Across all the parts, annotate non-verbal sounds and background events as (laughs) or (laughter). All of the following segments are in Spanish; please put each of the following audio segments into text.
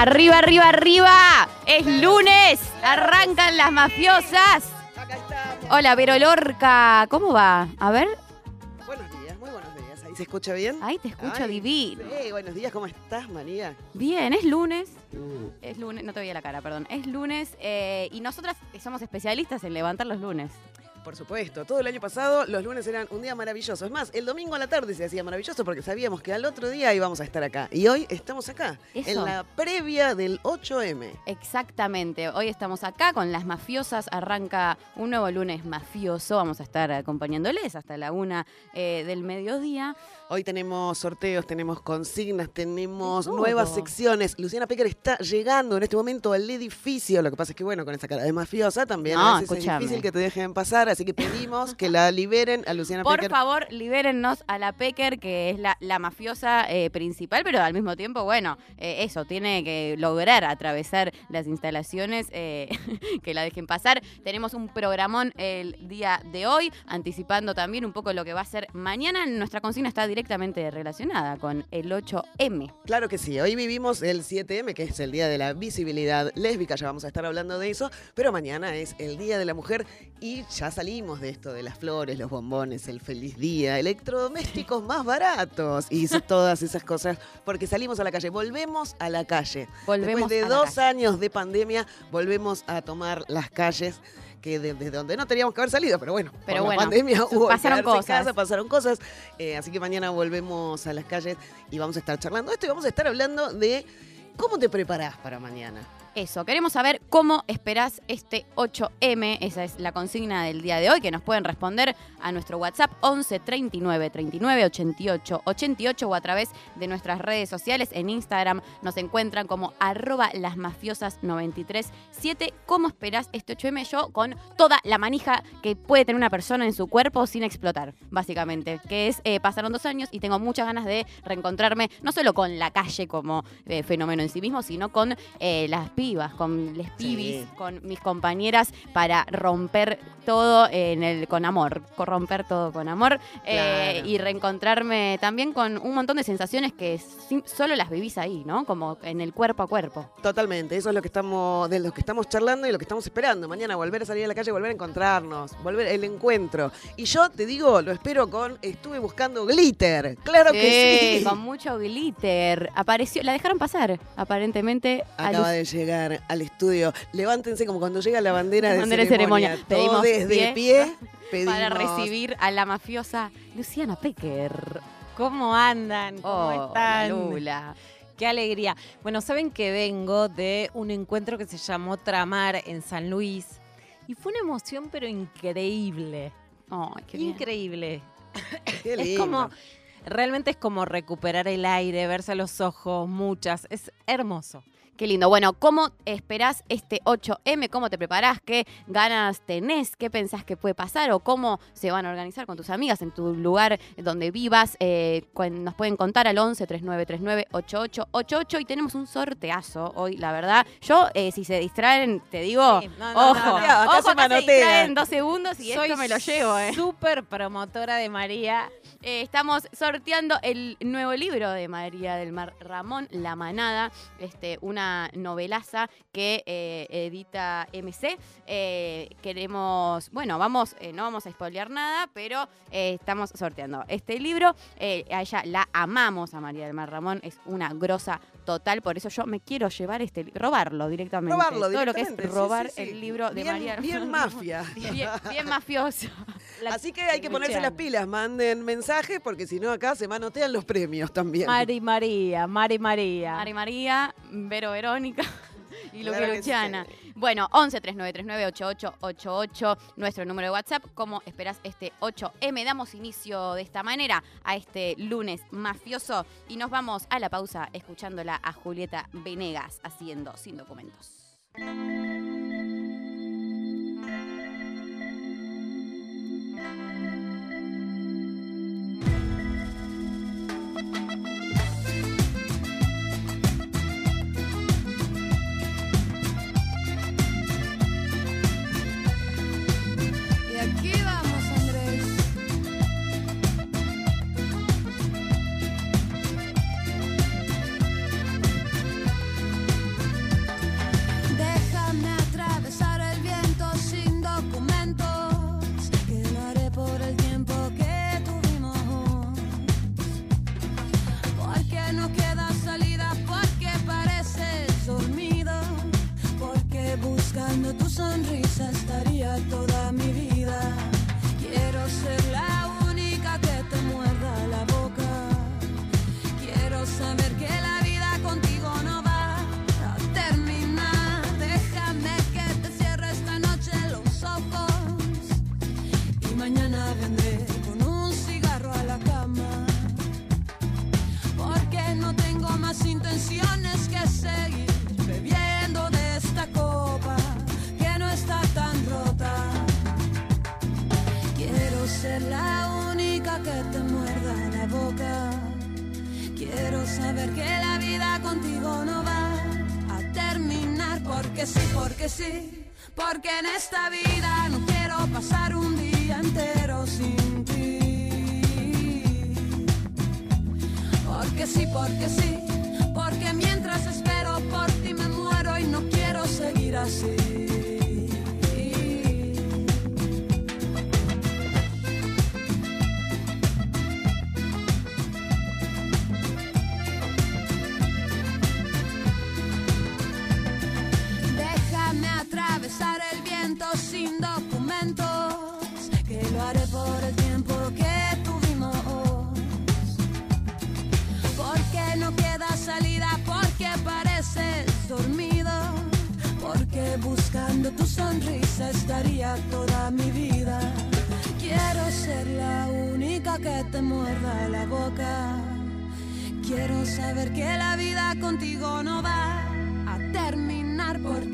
Arriba, arriba, arriba. Es lunes. Arrancan las mafiosas. Hola, Vero Lorca. ¿Cómo va? A ver. Buenos días, muy buenos días. ¿Ahí se escucha bien? Ahí te escucho Ay, divino. Sí, buenos días, ¿cómo estás, María? Bien, es lunes. Es lunes, no te veía la cara, perdón. Es lunes eh, y nosotras somos especialistas en levantar los lunes. Por supuesto, todo el año pasado los lunes eran un día maravilloso. Es más, el domingo a la tarde se hacía maravilloso porque sabíamos que al otro día íbamos a estar acá. Y hoy estamos acá, Eso. en la previa del 8M. Exactamente. Hoy estamos acá con las mafiosas. Arranca un nuevo lunes mafioso. Vamos a estar acompañándoles hasta la una eh, del mediodía. Hoy tenemos sorteos, tenemos consignas, tenemos todo. nuevas secciones. Luciana Pecker está llegando en este momento al edificio. Lo que pasa es que, bueno, con esa cara de mafiosa también No, a veces es difícil que te dejen pasar. Así que pedimos que la liberen a Luciana Por Pecker. favor, libérennos a la Pecker, que es la, la mafiosa eh, principal, pero al mismo tiempo, bueno, eh, eso, tiene que lograr atravesar las instalaciones eh, (laughs) que la dejen pasar. Tenemos un programón el día de hoy, anticipando también un poco lo que va a ser mañana. Nuestra consigna está directamente relacionada con el 8M. Claro que sí, hoy vivimos el 7M, que es el Día de la Visibilidad Lésbica, ya vamos a estar hablando de eso, pero mañana es el Día de la Mujer y ya salimos de esto de las flores, los bombones, el feliz día, electrodomésticos más baratos y (laughs) todas esas cosas, porque salimos a la calle, volvemos a la calle. Volvemos Después de a la dos calle. años de pandemia, volvemos a tomar las calles. Que de- desde donde no teníamos que haber salido, pero bueno, Pero por bueno, la pandemia hubo pasaron cosas. casa, pasaron cosas. Eh, así que mañana volvemos a las calles y vamos a estar charlando esto y vamos a estar hablando de cómo te preparás para mañana. Eso, queremos saber cómo esperás este 8M. Esa es la consigna del día de hoy, que nos pueden responder a nuestro WhatsApp 11 39 39 88 88 o a través de nuestras redes sociales. En Instagram nos encuentran como arroba lasmafiosas 937. ¿Cómo esperás este 8M? Yo con toda la manija que puede tener una persona en su cuerpo sin explotar, básicamente. Que es, eh, pasaron dos años y tengo muchas ganas de reencontrarme, no solo con la calle como eh, fenómeno en sí mismo, sino con eh, las pibas, con les pibis, Sí. con mis compañeras para romper todo en el con amor, con romper todo con amor eh, y reencontrarme también con un montón de sensaciones que solo las vivís ahí, ¿no? Como en el cuerpo a cuerpo. Totalmente, eso es lo que estamos, de lo que estamos charlando y lo que estamos esperando. Mañana volver a salir a la calle, volver a encontrarnos, volver el encuentro. Y yo te digo, lo espero con estuve buscando glitter. Claro que sí. con mucho glitter. Apareció, la dejaron pasar, aparentemente. Acaba de llegar al estudio. Levántense como cuando llega la bandera (laughs) de Bandera de ceremonia. ceremonia. Pedimos desde pie pie. (laughs) para recibir a la mafiosa Luciana Pecker. ¿Cómo andan? ¿Cómo Oh, están? Lula. Qué alegría. Bueno, saben que vengo de un encuentro que se llamó Tramar en San Luis y fue una emoción pero increíble. Qué increíble. (laughs) Qué Es lindo. como realmente es como recuperar el aire, verse a los ojos, muchas, es hermoso. Qué lindo. Bueno, ¿cómo esperás este 8M? ¿Cómo te preparás? ¿Qué ganas tenés? ¿Qué pensás que puede pasar? ¿O cómo se van a organizar con tus amigas en tu lugar donde vivas? Eh, nos pueden contar al 11 3939 8888 y tenemos un sorteazo hoy, la verdad. Yo, eh, si se distraen, te digo, Sí, no, no, ojo, no, no. Acá ojo, se manotea. distraen dos segundos y Soy esto me lo llevo, eh. súper promotora de María. Eh, estamos sorteando el nuevo libro de María del Mar Ramón, La Manada, este, una novelaza que eh, edita MC. Eh, queremos, bueno, vamos, eh, no vamos a spoilear nada, pero eh, estamos sorteando este libro. Eh, a ella la amamos, a María del Mar Ramón, es una grosa total, por eso yo me quiero llevar este, robarlo directamente. Robarlo Todo lo que es directamente, sí, robar sí, sí. el libro de Bien- María del Bien Mar mafia. (laughs) Bien, bien mafioso. (laughs) La- Así que hay que ponerse las pilas, manden mensajes porque si no acá se manotean los premios también. Mari María, Mari María. Mari María, Vero Verónica (laughs) y Luque Claro que Luciana. sí. Bueno, 11 3939 8888, nuestro número de WhatsApp. ¿Cómo esperás este 8M? Damos inicio de esta manera a este lunes mafioso y nos vamos a la pausa escuchándola a Julieta Venegas haciendo Sin Documentos.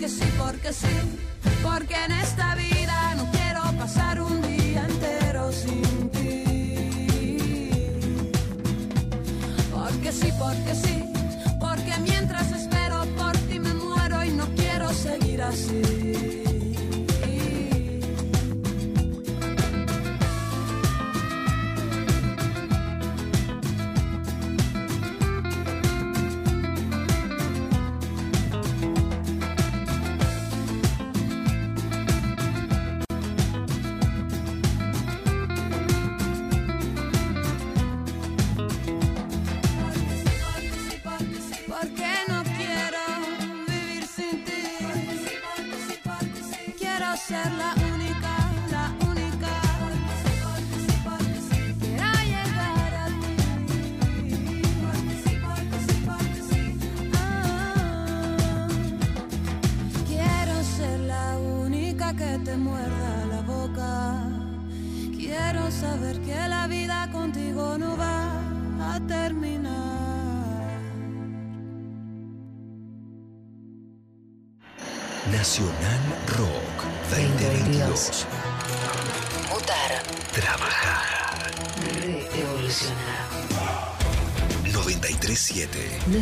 Porque sí, porque sí, porque en esta vida no quiero pasar un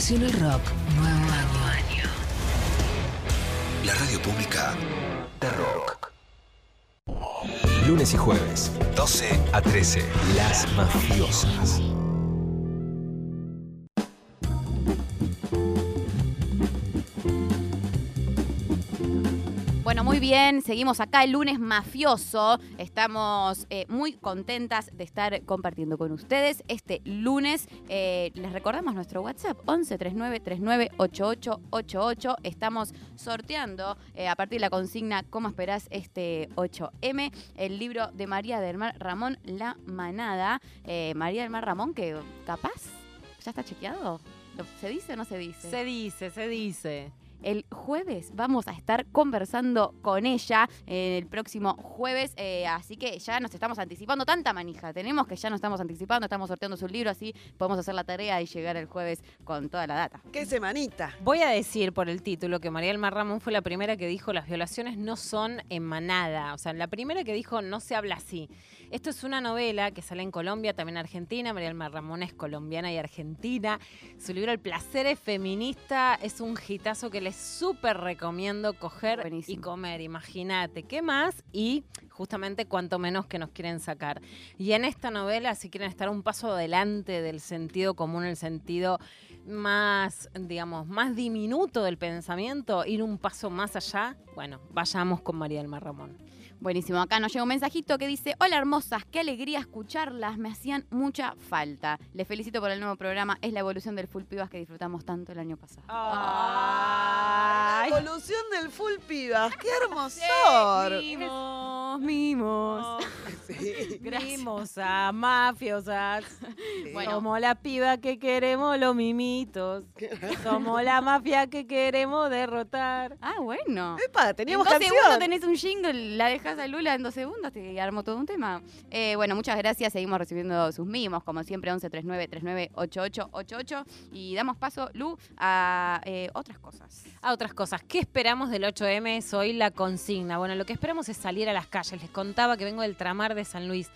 Nacional Rock. Nuevo año. La radio pública de rock. Lunes y jueves, 12 a 13. Las mafiosas. Bien, seguimos acá el lunes mafioso. Estamos eh, muy contentas de estar compartiendo con ustedes este lunes. Eh, les recordamos nuestro WhatsApp 11 39 39 8888. Estamos sorteando eh, a partir de la consigna ¿Cómo esperás este 8M? El libro de María del Mar Ramón La Manada. María del Mar Ramón, que capaz ya está chequeado. ¿Lo- ¿Se dice o no se dice? Se dice, se dice. El jueves vamos a estar conversando con ella eh, el próximo jueves, eh, así que ya nos estamos anticipando tanta manija. Tenemos que ya nos estamos anticipando, estamos sorteando su libro, así podemos hacer la tarea y llegar el jueves con toda la data. ¡Qué semanita! Voy a decir por el título que María Elmar Ramón fue la primera que dijo las violaciones no son en manada. O sea, la primera que dijo no se habla así. Esto es una novela que sale en Colombia, también Argentina. María Elmar Ramón es colombiana y argentina. Su libro El placer es feminista es un hitazo que les súper recomiendo coger Buenísimo. y comer. Imagínate, ¿qué más? Y justamente cuanto menos que nos quieren sacar. Y en esta novela, si quieren estar un paso adelante del sentido común, el sentido más, digamos, más diminuto del pensamiento, ir un paso más allá, bueno, vayamos con María del Mar Ramón. Buenísimo, acá nos llega un mensajito que dice, hola hermosas, qué alegría escucharlas, me hacían mucha falta. Les felicito por el nuevo programa, es la evolución del Full Pibas que disfrutamos tanto el año pasado. La evolución del full pibas. ¡Qué hermosor! Mimos, mimos. Sí. (laughs) Mimosa, mafiosas. Bueno. Somos la piba que queremos los mimitos. Somos la mafia que queremos derrotar. Ah, bueno. Epa, teníamos en dos canción. segundos tenés un jingle, la dejas a Lula en dos segundos, te armo todo un tema. Eh, bueno, muchas gracias. Seguimos recibiendo sus mimos, como siempre, 1139-398888. Y damos paso, Lu, a eh, otras cosas. A otras cosas. ¿Qué esperamos del 8M? Es hoy la consigna. Bueno, lo que esperamos es salir a las calles. Les contaba que vengo del tramar de San Luis.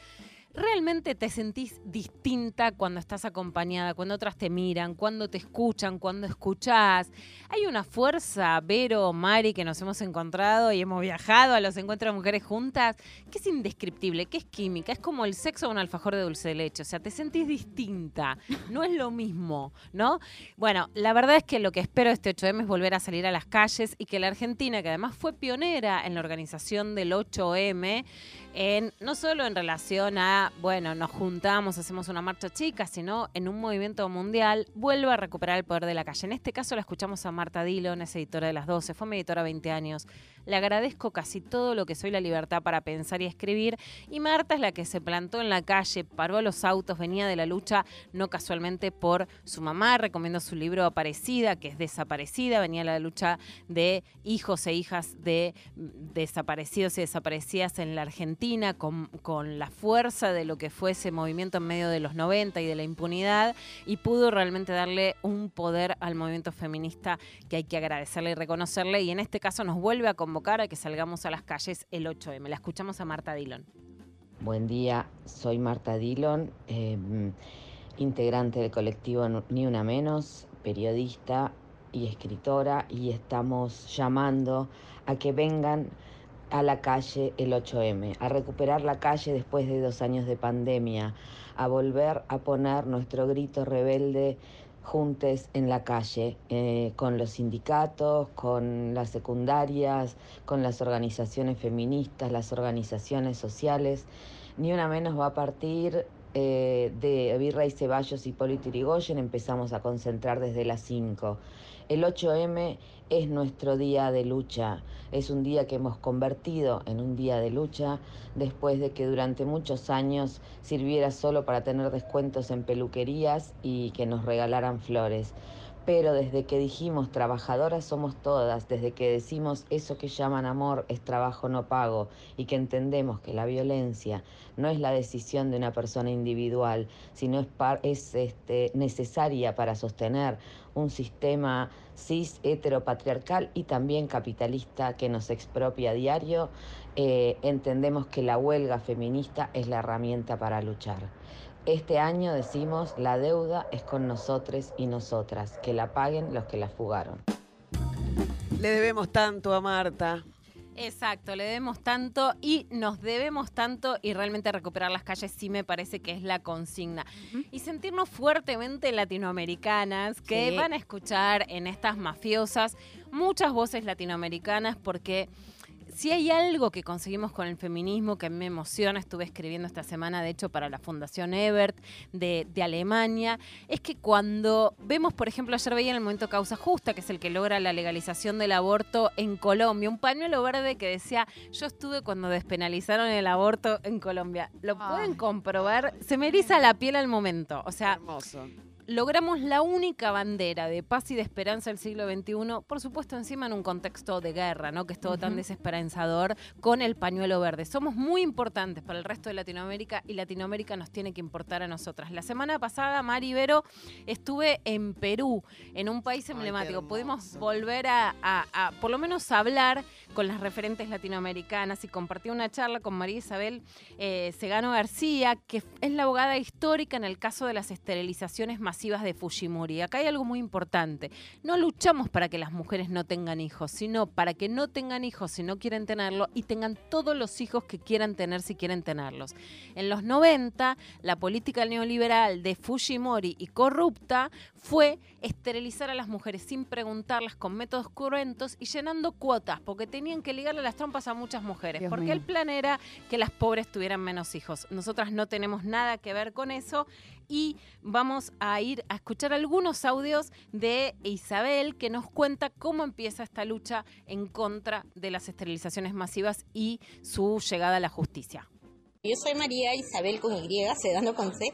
¿Realmente te sentís distinta cuando estás acompañada, cuando otras te miran, cuando te escuchan, cuando escuchás? Hay una fuerza, Vero, Mari, que nos hemos encontrado y hemos viajado a los encuentros de mujeres juntas, que es indescriptible, que es química, es como el sexo o un alfajor de dulce de leche, o sea, te sentís distinta, no es lo mismo, ¿no? Bueno, la verdad es que lo que espero de este 8M es volver a salir a las calles y que la Argentina, que además fue pionera en la organización del 8M, en, no solo en relación a, bueno, nos juntamos, hacemos una marcha chica, sino en un movimiento mundial, vuelva a recuperar el poder de la calle. En este caso la escuchamos a Marta Dillon, es editora de las 12, fue mi editora 20 años. Le agradezco casi todo lo que soy la libertad para pensar y escribir. Y Marta es la que se plantó en la calle, paró los autos, venía de la lucha, no casualmente por su mamá, recomiendo su libro Aparecida, que es desaparecida, venía la lucha de hijos e hijas de desaparecidos y desaparecidas en la Argentina, con, con la fuerza de lo que fue ese movimiento en medio de los 90 y de la impunidad, y pudo realmente darle un poder al movimiento feminista que hay que agradecerle y reconocerle, y en este caso nos vuelve a convocar a que salgamos a las calles el 8M. La escuchamos a Marta Dillon. Buen día, soy Marta Dillon, eh, integrante del colectivo Ni Una Menos, periodista y escritora, y estamos llamando a que vengan a la calle el 8M, a recuperar la calle después de dos años de pandemia, a volver a poner nuestro grito rebelde juntes en la calle, eh, con los sindicatos, con las secundarias, con las organizaciones feministas, las organizaciones sociales. Ni una menos va a partir eh, de Virrey Ceballos y Polito Irigoyen, empezamos a concentrar desde las 5. El 8M es nuestro día de lucha, es un día que hemos convertido en un día de lucha después de que durante muchos años sirviera solo para tener descuentos en peluquerías y que nos regalaran flores. Pero desde que dijimos trabajadoras somos todas, desde que decimos eso que llaman amor es trabajo no pago y que entendemos que la violencia no es la decisión de una persona individual, sino es, par, es este, necesaria para sostener un sistema cis heteropatriarcal y también capitalista que nos expropia a diario, eh, entendemos que la huelga feminista es la herramienta para luchar. Este año decimos la deuda es con nosotros y nosotras, que la paguen los que la fugaron. Le debemos tanto a Marta. Exacto, le debemos tanto y nos debemos tanto y realmente recuperar las calles sí me parece que es la consigna. Y sentirnos fuertemente latinoamericanas que Sí. van a escuchar en estas mafiosas muchas voces latinoamericanas porque si hay algo que conseguimos con el feminismo que a mí me emociona, estuve escribiendo esta semana, de hecho, para la Fundación Ebert de, de Alemania, es que cuando vemos, por ejemplo, ayer veía en el momento Causa Justa, que es el que logra la legalización del aborto en Colombia, un pañuelo verde que decía, yo estuve cuando despenalizaron el aborto en Colombia. Lo pueden Ay. comprobar, se me eriza la piel al momento. O sea, Hermoso. Logramos la única bandera de paz y de esperanza del siglo XXI, por supuesto encima en un contexto de guerra, ¿no? que es todo tan desesperanzador, con el pañuelo verde. Somos muy importantes para el resto de Latinoamérica y Latinoamérica nos tiene que importar a nosotras. La semana pasada, Mari Vero, estuve en Perú, en un país emblemático. Pudimos volver a, a- a, por lo menos, hablar con las referentes latinoamericanas y compartí una charla con María Isabel eh, Segano García, que es la abogada histórica en el caso de las esterilizaciones masivas de Fujimori. Acá hay algo muy importante. No luchamos para que las mujeres no tengan hijos, sino para que no tengan hijos si no quieren tenerlo y tengan todos los hijos que quieran tener si quieren tenerlos. En los 90, la política neoliberal de Fujimori y corrupta fue esterilizar a las mujeres sin preguntarlas con métodos cruentos y llenando cuotas, porque tenían que ligarle las trompas a muchas mujeres, Dios porque mío. el plan era que las pobres tuvieran menos hijos. Nosotras no tenemos nada que ver con eso y vamos a ir a escuchar algunos audios de Isabel que nos cuenta cómo empieza esta lucha en contra de las esterilizaciones masivas y su llegada a la justicia. Yo soy María Isabel con Y, Sedano con C.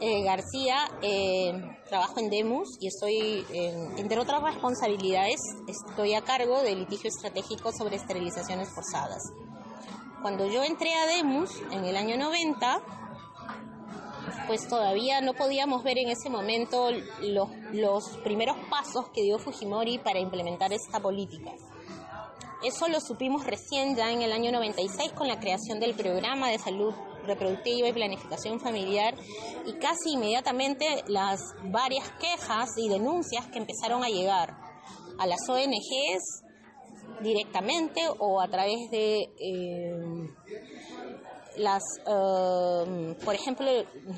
eh, García, eh, trabajo en Demus y estoy, eh, entre otras responsabilidades, estoy a cargo del litigio estratégico sobre esterilizaciones forzadas. cuando yo entré a Demus en el año 90, pues todavía no podíamos ver en ese momento los, los primeros pasos que dio Fujimori para implementar esta política. Eso lo supimos recién ya en el año 96 con la creación del programa de salud reproductiva y planificación familiar y casi inmediatamente las varias quejas y denuncias que empezaron a llegar a las ONGs directamente o a través de eh, las, eh, por ejemplo,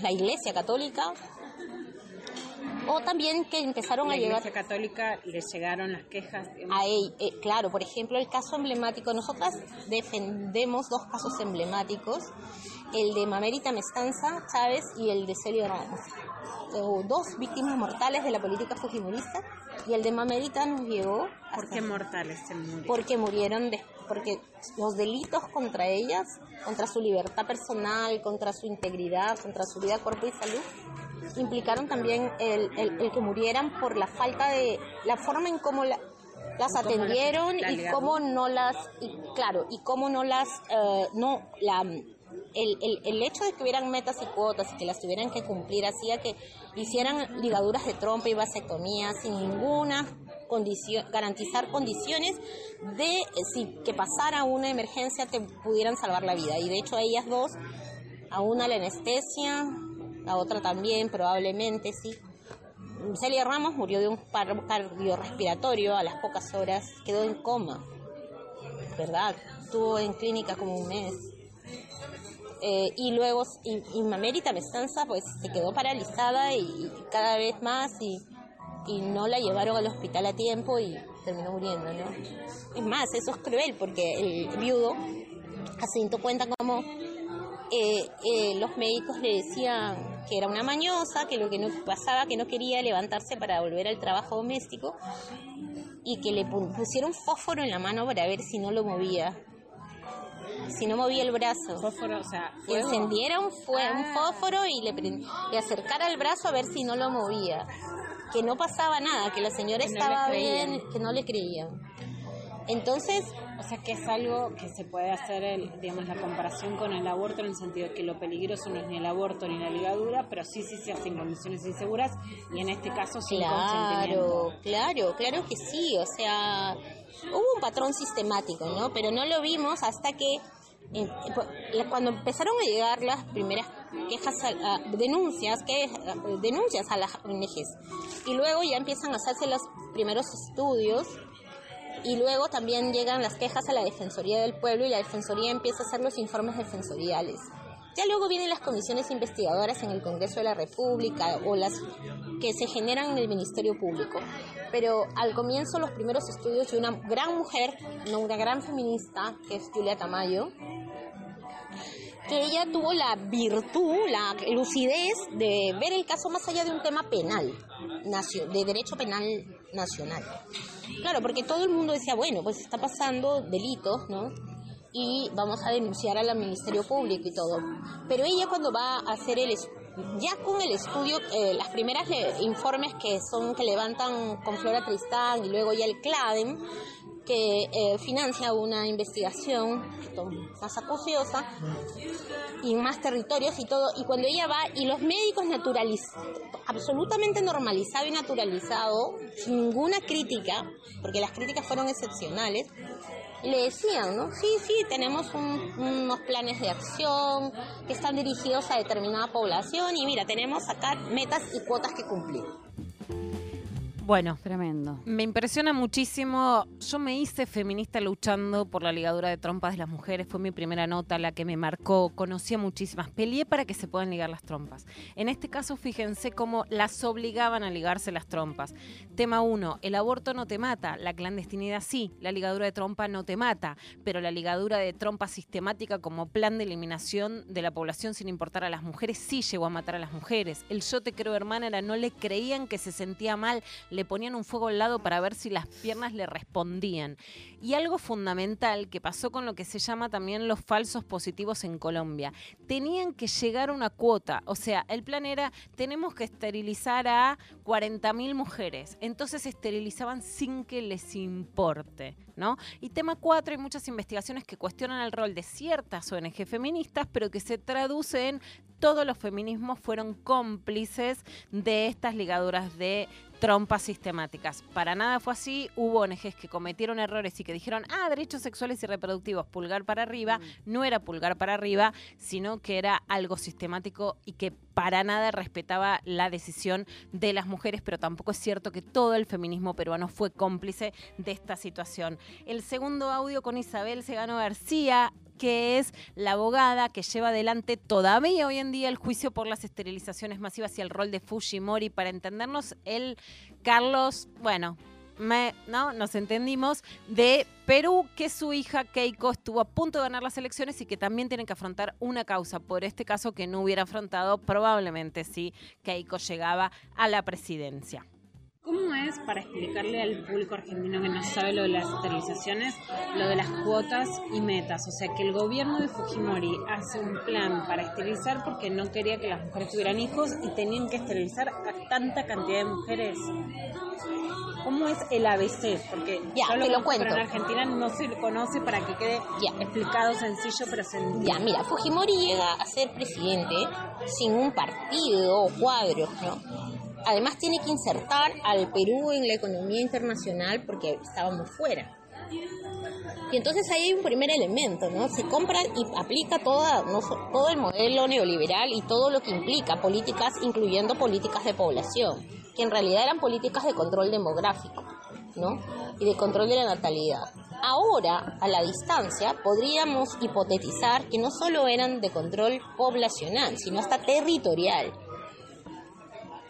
la Iglesia Católica o también que empezaron La a llegar Iglesia Católica le llegaron las quejas. a él, eh, claro, por ejemplo, el caso emblemático, nosotras defendemos dos casos emblemáticos, el de Mamérita Mestanza Chávez y el de Celio Ramos. So, dos víctimas mortales de la política fujimorista y el de Mamérita nos llegó ¿Por hasta- qué mortales se murieron? porque murieron de, porque los delitos contra ellas, contra su libertad personal, contra su integridad, contra su vida, cuerpo y salud, implicaron también el, el- el que murieran por la falta de la forma en cómo la- las atendieron y cómo no las y claro y cómo no las eh, no la el, el, el hecho de que hubieran metas y cuotas y que las tuvieran que cumplir hacía que hicieran ligaduras de trompa y vasectomía sin ninguna condición, garantizar condiciones de eh, si que pasara una emergencia te pudieran salvar la vida. Y de hecho a ellas dos, a una la anestesia, la otra también probablemente, sí. Celia Ramos murió de un paro cardiorrespiratorio a las pocas horas, quedó en coma, ¿verdad? Estuvo en clínica como un mes. Eh, y luego, y, y Mamérita Mestanza, pues se quedó paralizada y, cada vez más y, y no la llevaron al hospital a tiempo y terminó muriendo, ¿no? Es más, eso es cruel porque el viudo Jacinto cuenta como eh, eh, los médicos le decían que era una mañosa, que lo que no pasaba, que no quería levantarse para volver al trabajo doméstico y que le pu- pusieron fósforo en la mano para ver si no lo movía, si no movía el brazo. Fósforo, o sea, encendiera un, fue- un Ah. fósforo y le, le acercara el brazo a ver si no lo movía. Que no pasaba nada, que la señora Que no le estaba bien, que no le creían. Entonces, O sea, que es algo que se puede hacer, el, digamos, la comparación con el aborto en el sentido de que lo peligroso no es ni el aborto ni la ligadura, pero sí, sí se hace en condiciones inseguras y en este caso sin Claro, consentimiento. claro, claro que sí, o sea, hubo un patrón sistemático, ¿no? Pero no lo vimos hasta que eh, pu- cuando empezaron a llegar las primeras quejas, a- a- denuncias, que, a- denuncias a las ONGs, y luego ya empiezan a hacerse los primeros estudios, y luego también llegan las quejas a la Defensoría del Pueblo y la Defensoría empieza a hacer los informes defensoriales. Ya luego vienen las comisiones investigadoras en el Congreso de la República o las que se generan en el Ministerio Público. Pero al comienzo los primeros estudios de una gran mujer, no una gran feminista, que es Julia Tamayo, que ella tuvo la virtud, la lucidez de ver el caso más allá de un tema penal, de derecho penal nacional. Claro, porque todo el mundo decía, bueno, pues está pasando delitos, ¿no? Y vamos a denunciar al Ministerio Público y todo. Pero ella cuando va a hacer el... Ya con el estudio, eh, las primeras informes que son que levantan con Flora Tristán y luego ya el CLADEM, que eh, financia una investigación más acuciosa y más territorios y todo. Y cuando ella va y los médicos naturalizados, absolutamente normalizado y naturalizado, sin ninguna crítica, porque las críticas fueron excepcionales, le decían, ¿no? Sí, sí, tenemos un- unos planes de acción que están dirigidos a determinada población y mira, tenemos acá metas y cuotas que cumplir. Bueno, Tremendo. Me impresiona muchísimo. Yo me hice feminista luchando por la ligadura de trompas de las mujeres. Fue mi primera nota, la que me marcó. Conocí a muchísimas. Peleé para que se puedan ligar las trompas. En este caso, fíjense cómo las obligaban a ligarse las trompas. Tema 1. El aborto no te mata. La clandestinidad sí. La ligadura de trompa no te mata. Pero la ligadura de trompa sistemática como plan de eliminación de la población sin importar a las mujeres sí llegó a matar a las mujeres. El yo te creo hermana era no le creían que se sentía mal le ponían un fuego al lado para ver si las piernas le respondían. Y algo fundamental que pasó con lo que se llama también los falsos positivos en Colombia. Tenían que llegar a una cuota, o sea, el plan era, tenemos que esterilizar a 40.000 mujeres. Entonces esterilizaban sin que les importe, ¿no? Y tema 4, hay muchas investigaciones que cuestionan el rol de ciertas ONG feministas, pero que se traduce en todos los feminismos fueron cómplices de estas ligaduras de trompas sistemáticas. Para nada fue así. Hubo ONGs que cometieron errores y que dijeron, ah, derechos sexuales y reproductivos, pulgar para arriba. No era pulgar para arriba, sino que era algo sistemático y que para nada respetaba la decisión de las mujeres, pero tampoco es cierto que todo el feminismo peruano fue cómplice de esta situación. El segundo audio con Isabel Segano García, que es la abogada que lleva adelante todavía hoy en día el juicio por las esterilizaciones masivas y el rol de Fujimori. Para entendernos, el Carlos, bueno, ¿no? Nos entendimos de Perú que su hija Keiko estuvo a punto de ganar las elecciones y que también tienen que afrontar una causa por este caso que no hubiera afrontado probablemente si Keiko llegaba a la presidencia. ¿Cómo es para explicarle al público argentino que no sabe lo de las esterilizaciones, lo de las cuotas y metas? O sea, que el gobierno de Fujimori hace un plan para esterilizar porque no quería que las mujeres tuvieran hijos y tenían que esterilizar a tanta cantidad de mujeres. ¿Cómo es el ABC? Porque Ya, yo te lo cuento. pero en Argentina no se conoce para que quede explicado sencillo, pero se entiende. Ya, mira, Fujimori llega a ser presidente sin un partido o cuadros, ¿no? Además tiene que insertar al Perú en la economía internacional porque estábamos fuera. Y entonces ahí hay un primer elemento, ¿no? Se compra y aplica toda, todo el modelo neoliberal y todo lo que implica políticas, incluyendo políticas de población, que en realidad eran políticas de control demográfico, ¿no? Y de control de la natalidad. Ahora, a la distancia, podríamos hipotetizar que no solo eran de control poblacional, sino hasta territorial.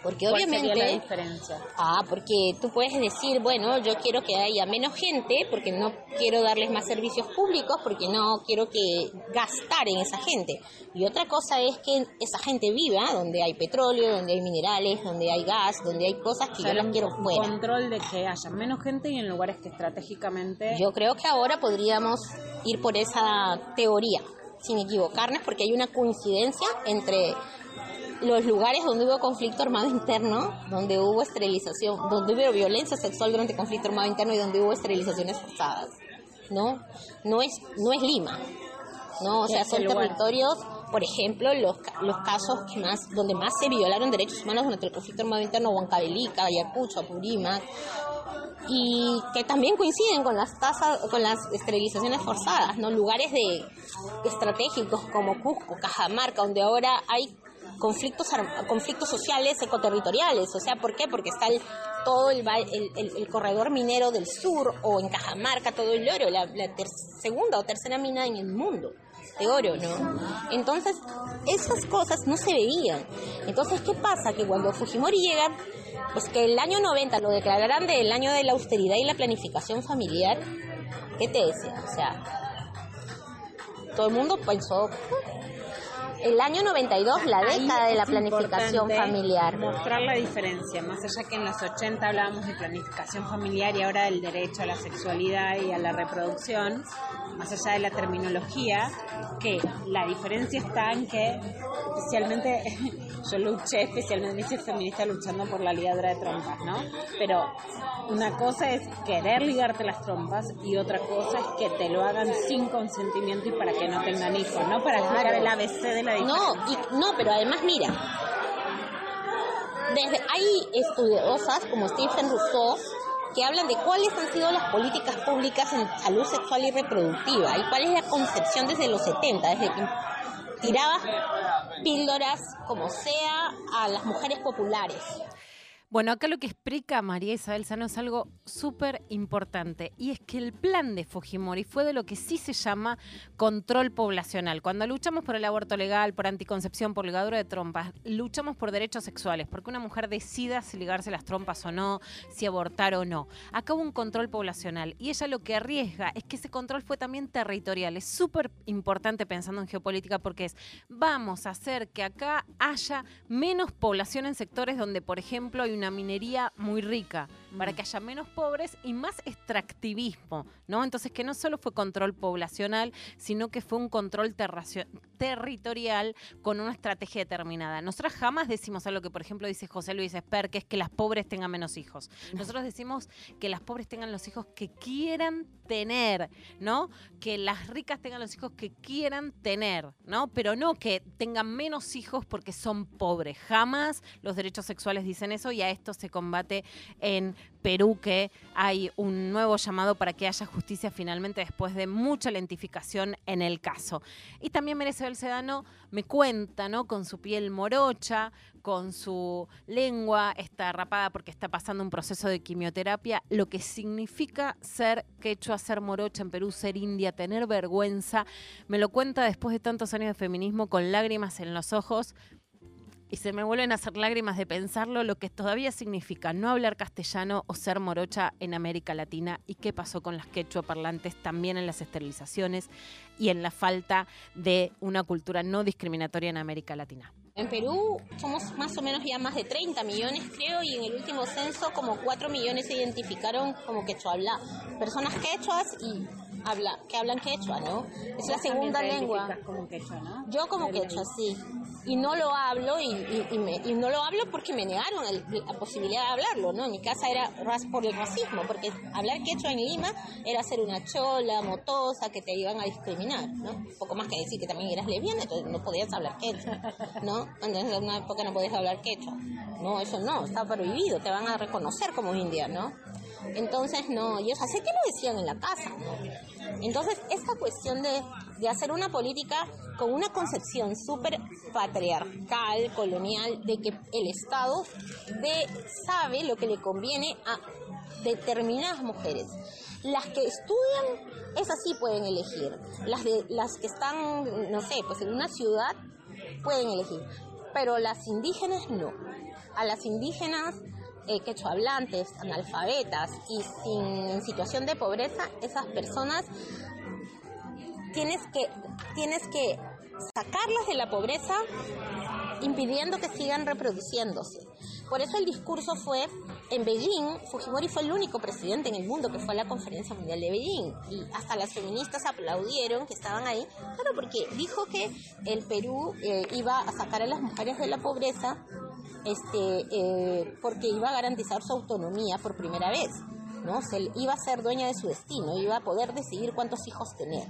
Porque ¿Cuál obviamente... sería la diferencia? Ah, porque tú puedes decir, bueno, yo quiero que haya menos gente porque no quiero darles más servicios públicos porque no quiero que gastar en esa gente. Y otra cosa es que esa gente viva donde hay petróleo, donde hay minerales, donde hay gas, donde hay cosas que O sea, yo las un quiero fuera. control de que haya menos gente y en lugares que estratégicamente... Yo creo que ahora podríamos ir por esa teoría, sin equivocarnos, porque hay una coincidencia entre los lugares donde hubo conflicto armado interno, donde hubo esterilización, donde hubo violencia sexual durante conflicto armado interno y donde hubo esterilizaciones forzadas. ¿No? No es, no es Lima. ¿no? O ¿Qué sea, son territorios, por ejemplo, los, los casos que más, donde más se violaron derechos humanos durante el conflicto armado interno, Huancavelica, Ayacucho, Apurímac, y que también coinciden con las tasas, con las esterilizaciones forzadas, ¿no? Lugares de estratégicos como Cusco, Cajamarca, donde ahora hay conflictos conflictos sociales ecoterritoriales, o sea, ¿por qué? Porque está el- todo el, el, el- corredor minero del sur o en Cajamarca todo el oro, la, la ter- segunda o tercera mina en el mundo de oro, ¿no? Entonces, esas cosas no se veían. Entonces, ¿qué pasa? Que cuando Fujimori llega, pues que el año 90 lo declararán del año de la austeridad y la planificación familiar, ¿qué te decía? O sea, todo el mundo pensó, el año 92, la década de la planificación familiar. Mostrar la diferencia, más allá que en los 80 hablábamos de planificación familiar y ahora del derecho a la sexualidad y a la reproducción, más allá de la terminología, que la diferencia está en que especialmente (laughs) yo luché, especialmente hice feminista luchando por la ligadura de trompas, ¿no? Pero una cosa es querer ligarte las trompas y otra cosa es que te lo hagan sin consentimiento y para que no tengan hijos, ¿no? Para explicar el ABC de la diferencia. No, y, no, pero además mira, desde, hay estudiosas como Stephen Rousseau que hablan de cuáles han sido las políticas públicas en salud sexual y reproductiva y cuál es la concepción desde los 70, desde que tiraba píldoras como sea a las mujeres populares. Bueno, acá lo que explica María Isabel Sano es algo súper importante y es que el plan de Fujimori fue de lo que sí se llama control poblacional. Cuando luchamos por el aborto legal, por anticoncepción, por ligadura de trompas, luchamos por derechos sexuales, porque una mujer decida si ligarse las trompas o no, si abortar o no. Acá hubo un control poblacional y ella lo que arriesga es que ese control fue también territorial. Es súper importante pensando en geopolítica porque es, vamos a hacer que acá haya menos población en sectores donde, por ejemplo, hay una minería muy rica, para Mm. que haya menos pobres y más extractivismo, ¿no? Entonces que no solo fue control poblacional, sino que fue un control territorial con una estrategia determinada. Nosotros jamás decimos algo que, por ejemplo, dice José Luis Esper, que es que las pobres tengan menos hijos. Nosotros decimos que las pobres tengan los hijos que quieran tener, ¿no? Que las ricas tengan los hijos que quieran tener, ¿no? Pero no que tengan menos hijos porque son pobres. Jamás los derechos sexuales dicen eso y a esto se combate en Perú, que hay un nuevo llamado para que haya justicia finalmente después de mucha lentificación en el caso. Y también Merece el Sedano me cuenta, ¿no? Con su piel morocha, con su lengua está rapada porque está pasando un proceso de quimioterapia, lo que significa ser quechua, ser morocha en Perú, ser india, tener vergüenza. Me lo cuenta después de tantos años de feminismo con lágrimas en los ojos. Y se me vuelven a hacer lágrimas de pensarlo, lo que todavía significa no hablar castellano o ser morocha en América Latina y qué pasó con las quechua parlantes también en las esterilizaciones y en la falta de una cultura no discriminatoria en América Latina. En Perú somos más o menos ya más de 30 millones, creo, y en el último censo como 4 millones se identificaron como quechua habla. Personas quechuas y habla, que hablan quechua, ¿no? Es la segunda lengua. como quechua, ¿no? Yo como quechua, sí. Y no lo hablo, y, y- y me- y no lo hablo porque me negaron el- la posibilidad de hablarlo, ¿no? En mi casa era ras- por el racismo, porque hablar quechua en Lima era ser una chola, motosa, que te iban a discriminar, ¿no? Un poco más que decir que también eras lesbiana, entonces no podías hablar quechua, ¿no? Entonces en una época no podías hablar quechua. No, eso no, está prohibido, te van a reconocer como india, ¿no? Entonces, no, y o sea, sé que lo decían en la casa. Entonces, esta cuestión de, de hacer una política con una concepción súper patriarcal, colonial, de que el Estado de, sabe lo que le conviene a determinadas mujeres. Las que estudian, esas sí pueden elegir. Las, de, las que están, no sé, pues en una ciudad, pueden elegir. Pero las indígenas no. A las indígenas eh, analfabetas y sin situación de pobreza, esas personas tienes que, tienes que sacarlas de la pobreza impidiendo que sigan reproduciéndose. Por eso el discurso fue en Beijing, Fujimori fue el único presidente en el mundo que fue a la conferencia mundial de Beijing y hasta las feministas aplaudieron que estaban ahí, claro, porque dijo que el Perú eh, iba a sacar a las mujeres de la pobreza este, eh, porque iba a garantizar su autonomía por primera vez. ¿no? Se iba a ser dueña de su destino, iba a poder decidir cuántos hijos tener.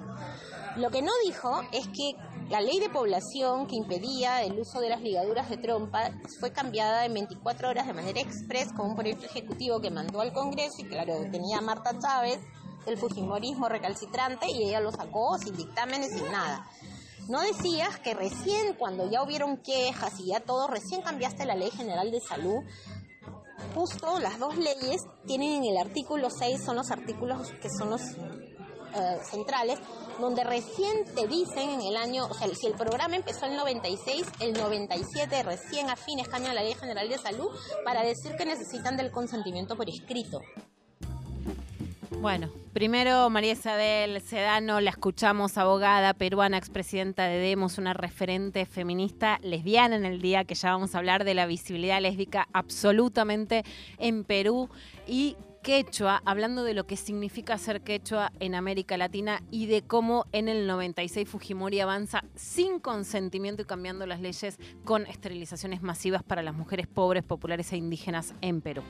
Lo que no dijo es que la ley de población que impedía el uso de las ligaduras de trompa fue cambiada en 24 horas de manera express con un proyecto ejecutivo que mandó al Congreso y claro, tenía a Marta Chávez del Fujimorismo recalcitrante y ella lo sacó sin dictámenes, sin nada. No decías que recién, cuando ya hubieron quejas y ya todo, recién cambiaste la Ley General de Salud. Justo las dos leyes tienen en el artículo 6, son los artículos que son los eh, centrales, donde recién te dicen en el año, o sea, si el programa empezó en el 96, el 97 recién a fines cambian la Ley General de Salud para decir que necesitan del consentimiento por escrito. Bueno, primero María Isabel Sedano, la escuchamos, abogada peruana, expresidenta de Demos, una referente feminista lesbiana en el día que ya vamos a hablar de la visibilidad lésbica absolutamente en Perú y quechua, hablando de lo que significa ser quechua en América Latina y de cómo en el 96 Fujimori avanza sin consentimiento y cambiando las leyes con esterilizaciones masivas para las mujeres pobres, populares e indígenas en Perú.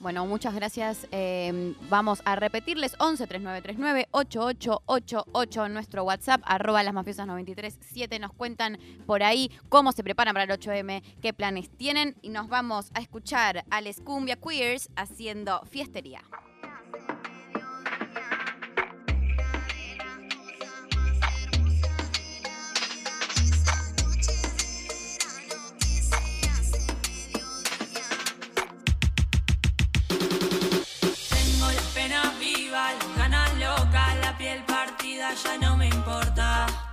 Bueno, muchas gracias. Eh, vamos a repetirles 11 3939 8888 nuestro WhatsApp, arroba las mafiosas 937. Nos cuentan por ahí cómo se preparan para el 8M, qué planes tienen. Y nos vamos a escuchar a Les Cumbia Queers haciendo fiestería. Ya no me importa.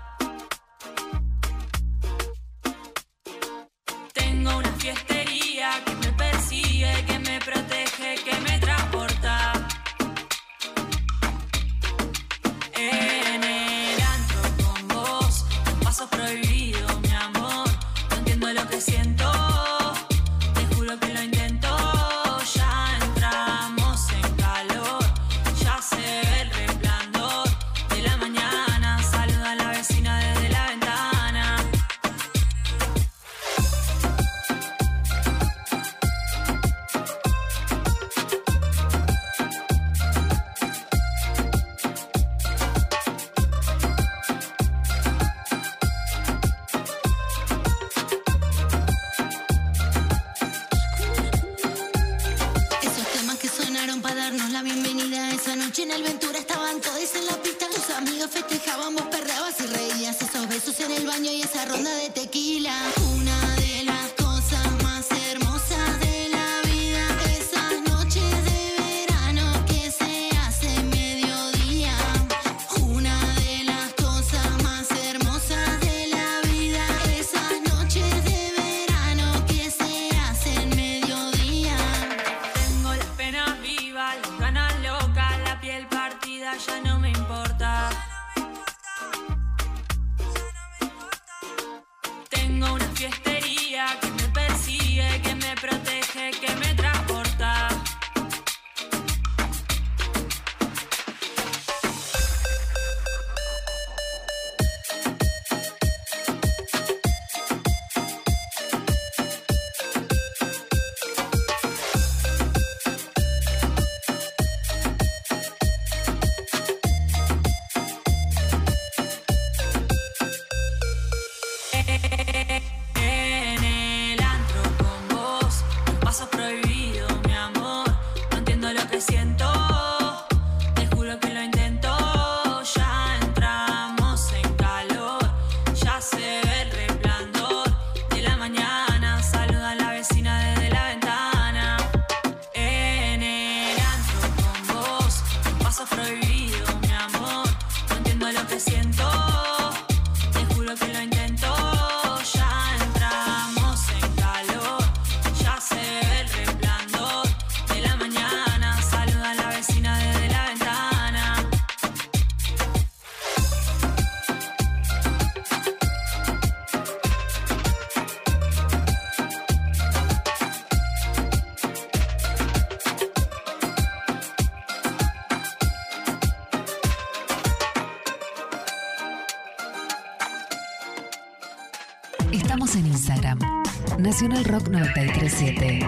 937.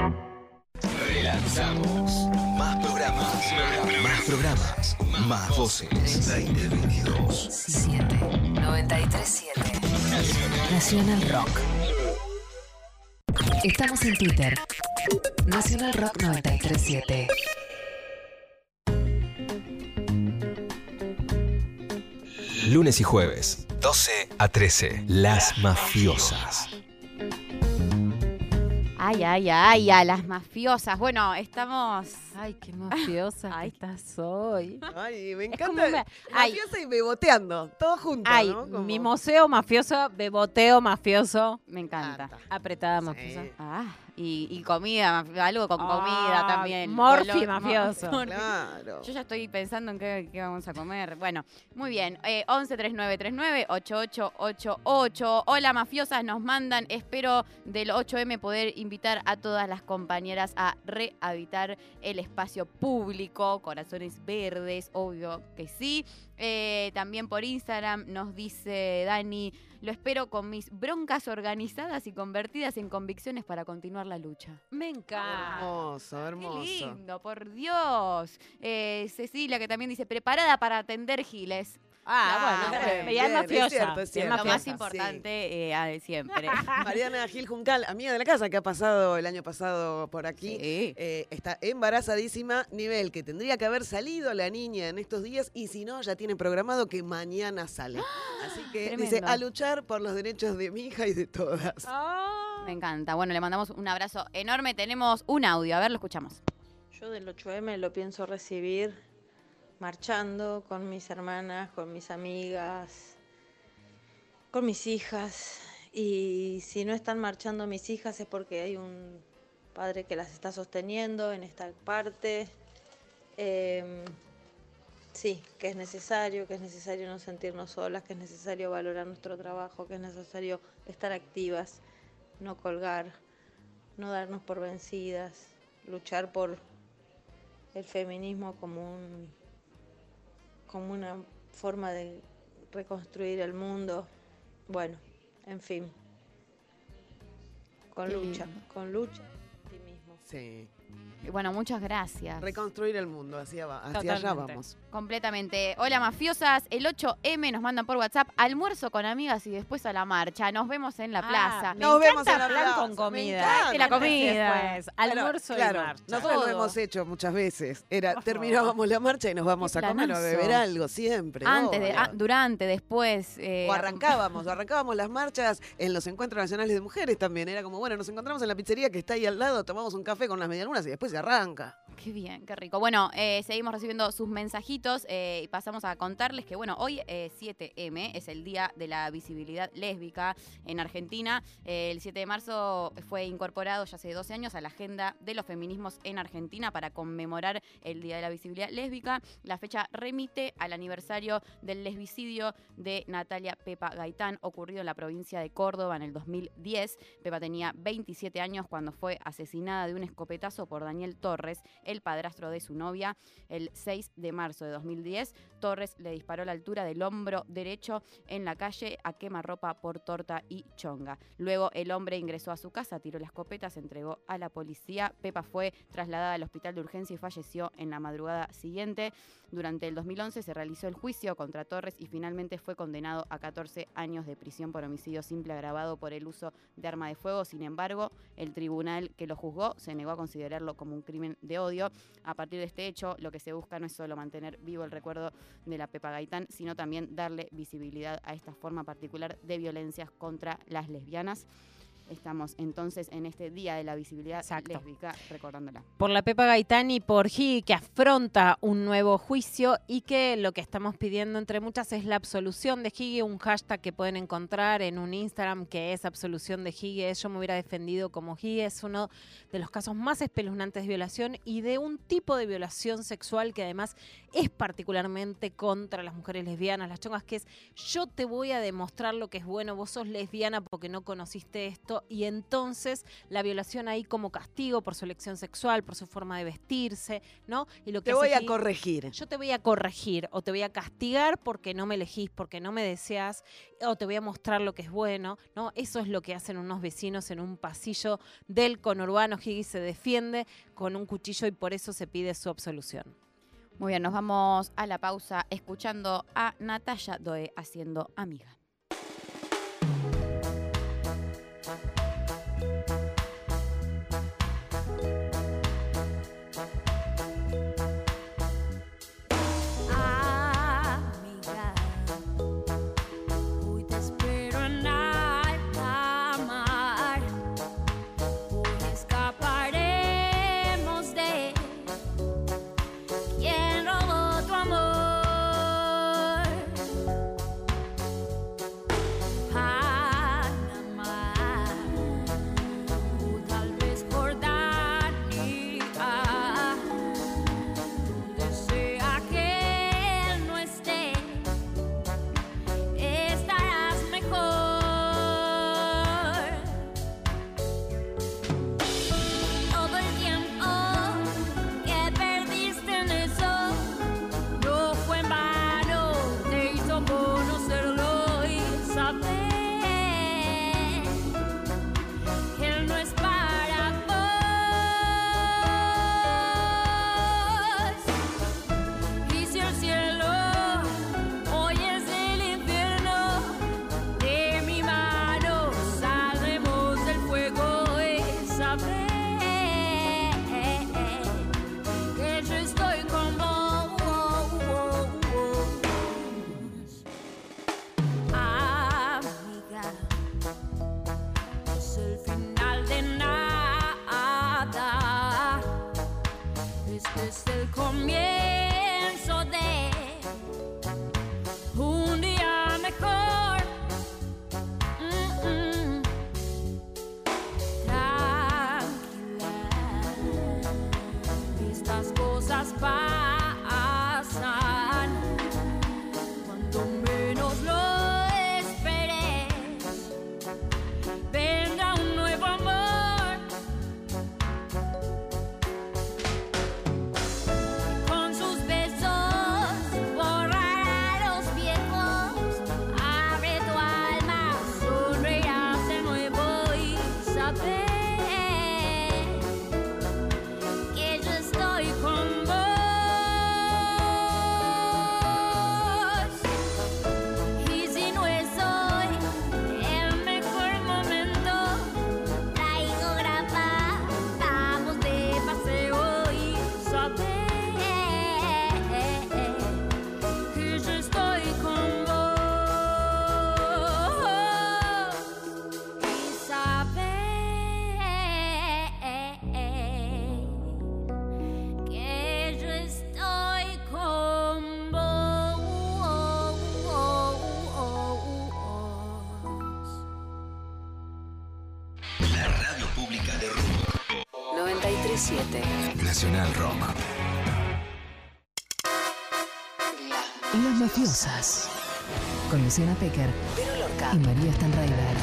Relanzamos más programas, más programas, más voces. 2022. 7. 937. Nacional Rock. Estamos en Twitter. Nacional Rock 937. Lunes y jueves, 12 a 13. Las mafiosas. Ay, ay, ay, a las mafiosas. Bueno, estamos. Ay, qué mafiosa Ay. que estás hoy. Ay, me Es como encanta. me- ay. Mafiosa y beboteando, todo junto, Ay, ¿no? Como- mi museo mafioso, beboteo mafioso, Me encanta. Apretada Sí. mafiosa. Ah, y, y comida, algo con comida Ah, también. Morphy Color- mafioso. Morphy. Claro. (laughs) Yo ya estoy pensando en qué, qué vamos a comer. Bueno, muy bien. Eh, 11 3939 8888. Hola, mafiosas, nos mandan. Espero del 8M poder invitar a todas las compañeras a rehabitar el espacio público. Corazones verdes, obvio que sí. Eh, también por Instagram nos dice Dani. Lo espero con mis broncas organizadas y convertidas en convicciones para continuar la lucha. Me encanta. Hermoso, Qué hermoso. lindo, por Dios. Eh, Cecilia, que también dice, preparada para atender giles. Ah, bueno, bien, ella es bien, es mafiosa. cierto, es sí, cierto. Lo mafiosa. más importante eh, de siempre. (laughs) Mariana Gil Juncal, amiga de la casa que ha pasado el año pasado por aquí, Sí. eh, está embarazadísima, nivel que tendría que haber salido la niña en estos días y si no, ya tiene programado que mañana sale. (gasps) Así que dice, a luchar por los derechos de mi hija y de todas. Ah. Me encanta. Bueno, le mandamos un abrazo enorme. Tenemos un audio. A ver, lo escuchamos. Yo del 8M lo pienso recibir marchando con mis hermanas, con mis amigas, con mis hijas. Y si no están marchando mis hijas es porque hay un padre que las está sosteniendo en esta parte. Em, sí, que es necesario, que es necesario no sentirnos solas, que es necesario valorar nuestro trabajo, que es necesario estar activas, no colgar, no darnos por vencidas, luchar por el feminismo como un como una forma de reconstruir el mundo. Bueno, en fin. Con lucha, con lucha ti mismo. Sí. Bueno, muchas gracias. Reconstruir el mundo, hacia, hacia allá vamos. Completamente. Hola, mafiosas. El 8M nos mandan por WhatsApp almuerzo con amigas y después a la marcha. Nos vemos en la Ah, plaza. me Nos vemos en la plaza, con comida. Que la comida. después, almuerzo claro, y marcha. nosotros lo hemos hecho muchas veces. Era, terminábamos la marcha y nos vamos a comer o a beber algo, siempre. Antes, de, ah, durante, después. eh, O arrancábamos, arrancábamos las marchas en los encuentros nacionales de mujeres también. Era como, bueno, nos encontramos en la pizzería que está ahí al lado, tomamos un café con las medialunas y después se arranca. Qué bien, qué rico. Bueno, eh, seguimos recibiendo sus mensajitos eh, y pasamos a contarles que, bueno, hoy eh, 7M es el Día de la Visibilidad Lésbica en Argentina. Eh, el 7 de marzo fue incorporado ya hace 12 años a la agenda de los feminismos en Argentina para conmemorar el Día de la Visibilidad Lésbica. La fecha remite al aniversario del lesbicidio de Natalia Pepa Gaitán, ocurrido en la provincia de Córdoba en el 2010. Pepa tenía 27 años cuando fue asesinada de un escopetazo por Daniel Torres, el padrastro de su novia, el 6 de marzo de 2010. Torres le disparó a la altura del hombro derecho en la calle a quemarropa por torta y chonga. Luego el hombre ingresó a su casa, tiró la escopeta, se entregó a la policía. Pepa fue trasladada al hospital de urgencia y falleció en la madrugada siguiente. Durante el 2011 se realizó el juicio contra Torres y finalmente fue condenado a 14 años de prisión por homicidio simple agravado por el uso de arma de fuego. Sin embargo, el tribunal que lo juzgó se negó a considerarlo como un crimen de odio. A partir de este hecho, lo que se busca no es solo mantener vivo el recuerdo de la Pepa Gaitán, sino también darle visibilidad a esta forma particular de violencias contra las lesbianas. Estamos entonces en este Día de la Visibilidad Lésbica recordándola. Por la Pepa Gaitán y por Gigi, que afronta un nuevo juicio y que lo que estamos pidiendo entre muchas es la absolución de Gigi, un hashtag que pueden encontrar en un Instagram que es absolución de Gigi. Yo me hubiera defendido como Gigi, es uno de los casos más espeluznantes de violación y de un tipo de violación sexual que además es particularmente contra las mujeres lesbianas, las chongas, que es yo te voy a demostrar lo que es bueno, vos sos lesbiana porque no conociste esto y entonces la violación ahí como castigo por su elección sexual, por su forma de vestirse, ¿no? Y lo que Te voy a corregir. yo te voy a corregir o te voy a castigar porque no me elegís, porque no me deseas, o te voy a mostrar lo que es bueno, ¿no? Eso es lo que hacen unos vecinos en un pasillo del conurbano. Higgy se defiende con un cuchillo y por eso se pide su absolución. Muy bien, nos vamos a la pausa escuchando a Natalia Doe haciendo. Amiga, República de Rock. 937 Nacional Rock. Las mafiosas. Con Luciana Pecker y María Stanraiver.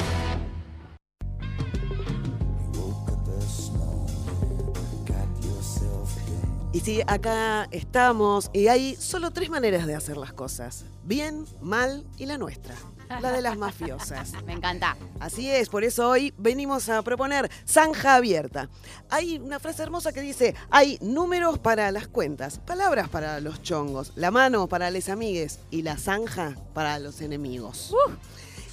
Y sí, acá estamos y hay solo tres maneras de hacer las cosas. Bien, mal y la nuestra. La de las mafiosas. (laughs) Me encanta. Así es, por eso hoy venimos a proponer zanja abierta. Hay una frase hermosa que dice, hay números para las cuentas, palabras para los chongos, la mano para les amigues y la zanja para los enemigos.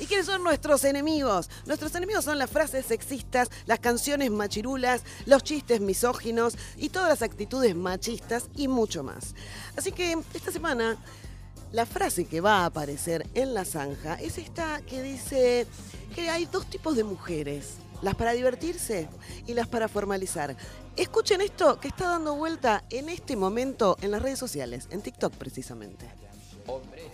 ¿Y quiénes son nuestros enemigos? Nuestros enemigos son las frases sexistas, las canciones machirulas, los chistes misóginos y todas las actitudes machistas y mucho más. Así que esta semana la frase que va a aparecer en la zanja es esta que dice que hay dos tipos de mujeres, las para divertirse y las para formalizar. Escuchen esto que está dando vuelta en este momento en las redes sociales, en TikTok precisamente. Hombres.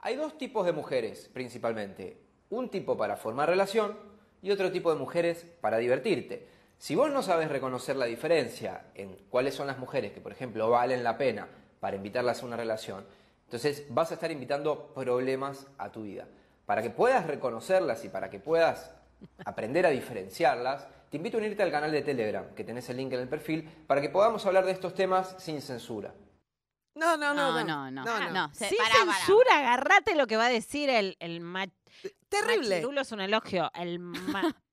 Hay dos tipos de mujeres, principalmente. Un tipo para formar relación y otro tipo de mujeres para divertirte. Si vos no sabes reconocer la diferencia en cuáles son las mujeres que, por ejemplo, valen la pena para invitarlas a una relación, entonces vas a estar invitando problemas a tu vida. Para que puedas reconocerlas y para que puedas aprender a diferenciarlas, te invito a unirte al canal de Telegram, que tenés el link en el perfil, para que podamos hablar de estos temas sin censura. No, no, no, no, no. no, no. Se- Sin pará, pará. censura, agarrate lo que va a decir el, el ma- Terrible. machirulo es un elogio. El, ma- (laughs)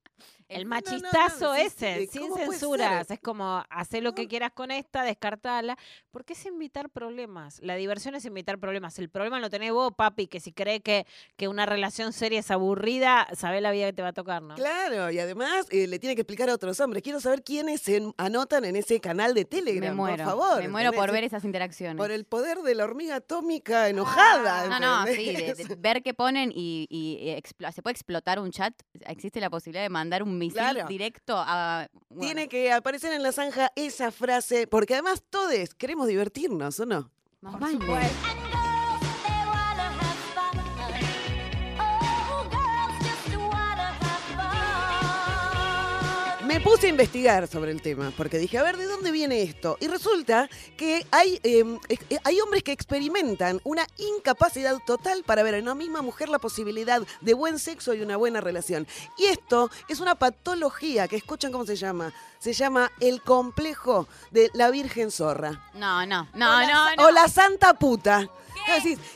el no, no, no, machistazo ese, sin ¿cómo puede censuras. Es como, hacer lo que quieras con esta, descartala. Porque es invitar problemas. La diversión es invitar problemas. El problema lo tenés vos, papi, que si cree que, que una relación seria es aburrida, sabés la vida que te va a tocar, ¿no? Claro, y además eh, le tiene que explicar a otros hombres. Quiero saber quiénes se anotan en ese canal de Telegram, Me muero. por favor. me muero por ver esas interacciones. Por el poder de la hormiga atómica enojada. No, no, sí, de, de ver qué ponen y, y- y explo- se puede explotar un chat. Existe la posibilidad de mandar un misil Claro. directo a. bueno, Tiene que aparecer en la zanja esa frase, porque además todos queremos divertirnos, ¿o no? más vale. Me puse a investigar sobre el tema, porque dije, a ver, ¿de dónde viene esto? Y resulta que hay, eh, ex- eh, hay hombres que experimentan una incapacidad total para ver en una misma mujer la posibilidad de buen sexo y una buena relación. Y esto es una patología que, escuchan cómo se llama, se llama el complejo de la Virgen Zorra. No, no, o no, la, no, no. O la Santa Puta.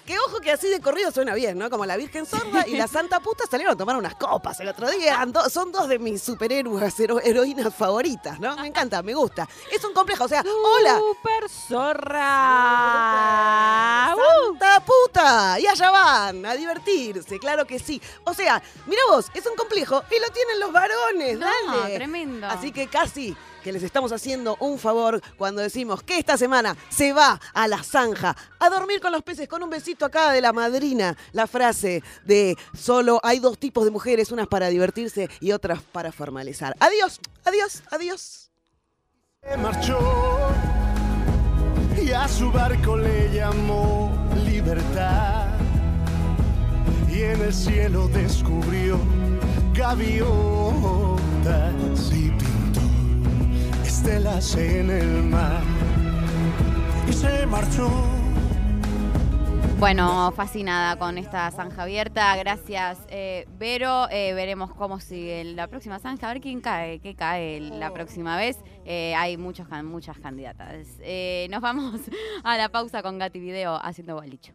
Que ojo que así de corrido suena bien, ¿no? Como la Virgen Sorda y la Santa Puta salieron a tomar unas copas el otro día. Son dos de mis superhéroes, hero- heroínas favoritas, ¿no? Me encanta, me gusta. Es un complejo, o sea, hola. Super zorra. Uh. ¡Santa puta! Y allá van, a divertirse, claro que sí. O sea, mira vos, es un complejo y lo tienen los varones, No, dale. tremendo. Así que casi que les estamos haciendo un favor cuando decimos que esta semana se va a la zanja a dormir con los peces con un besito acá de la madrina. La frase de solo hay dos tipos de mujeres, unas para divertirse y otras para formalizar. Adiós, adiós, adiós. marchó y a su barco le llamó libertad y en el cielo descubrió gaviotas y estelas en el mar y se marchó. Bueno, fascinada con esta zanja abierta. Gracias, eh, Vero. Eh, veremos cómo sigue la próxima zanja. A ver quién cae, qué cae la próxima vez. Eh, hay muchos, muchas candidatas. Eh, nos vamos (laughs) a la pausa con Gati Video haciendo bolicho.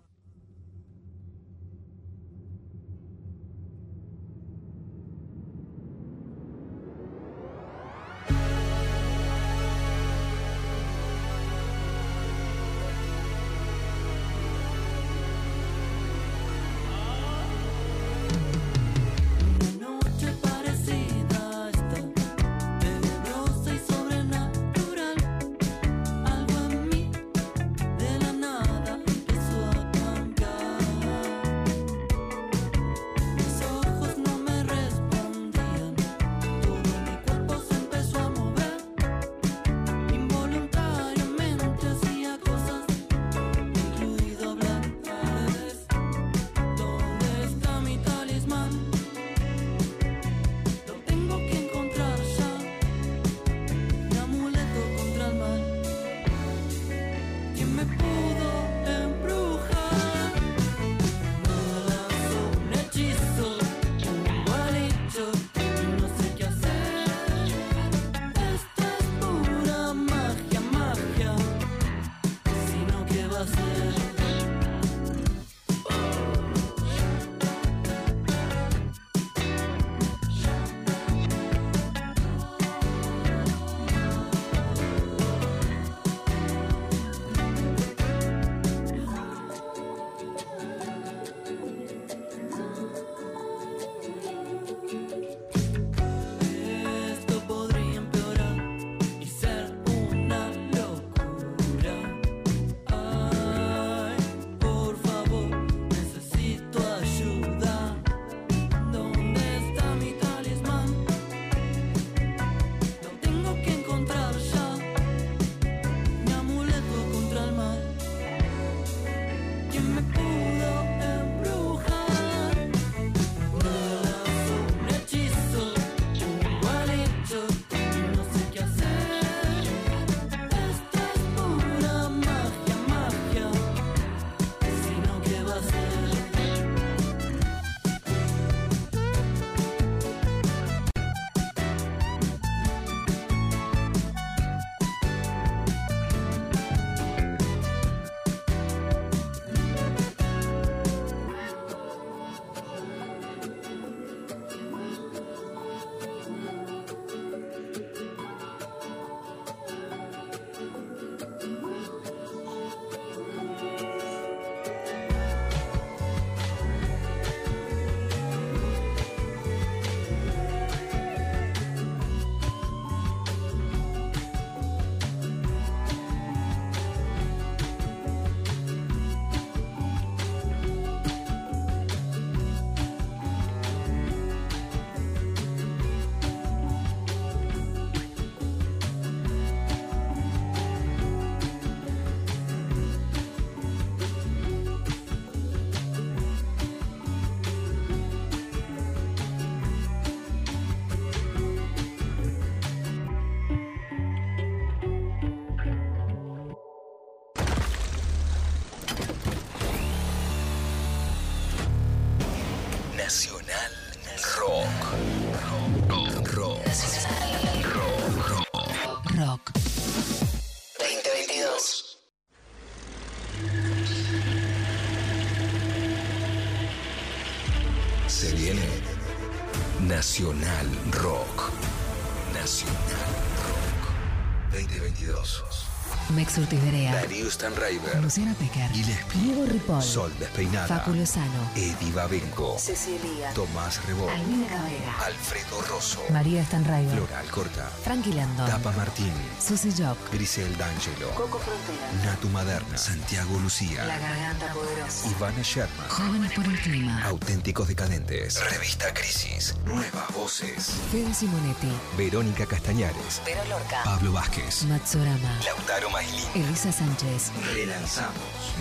Mex Urtiz Berea. Darío Stanraiver. Luciana Pecker. Gillespie. Diego Ripoll. Sol Despeinada. Facu Lozano. Eddie Babenco. Cecilia. Tomás Rebón. Albina Cabrera. Alfredo Rosso. María Stanraiver. Flora Alcorta. Frankie Landon. Tapa Martín. Susy Jock. Grisel D'Angelo. Coco Frontera. Natu Maderna. Santiago Lucía. La Garganta Poderosa. Ivana Sherman. Jóvenes por el Clima. Auténticos Decadentes. Revista Crisis. Nuevas voces. Fede Simonetti. Verónica Castañares. Vero Lorca. Pablo Vázquez. Matsurama. Lautaro Elisa Sánchez. Relanzamos.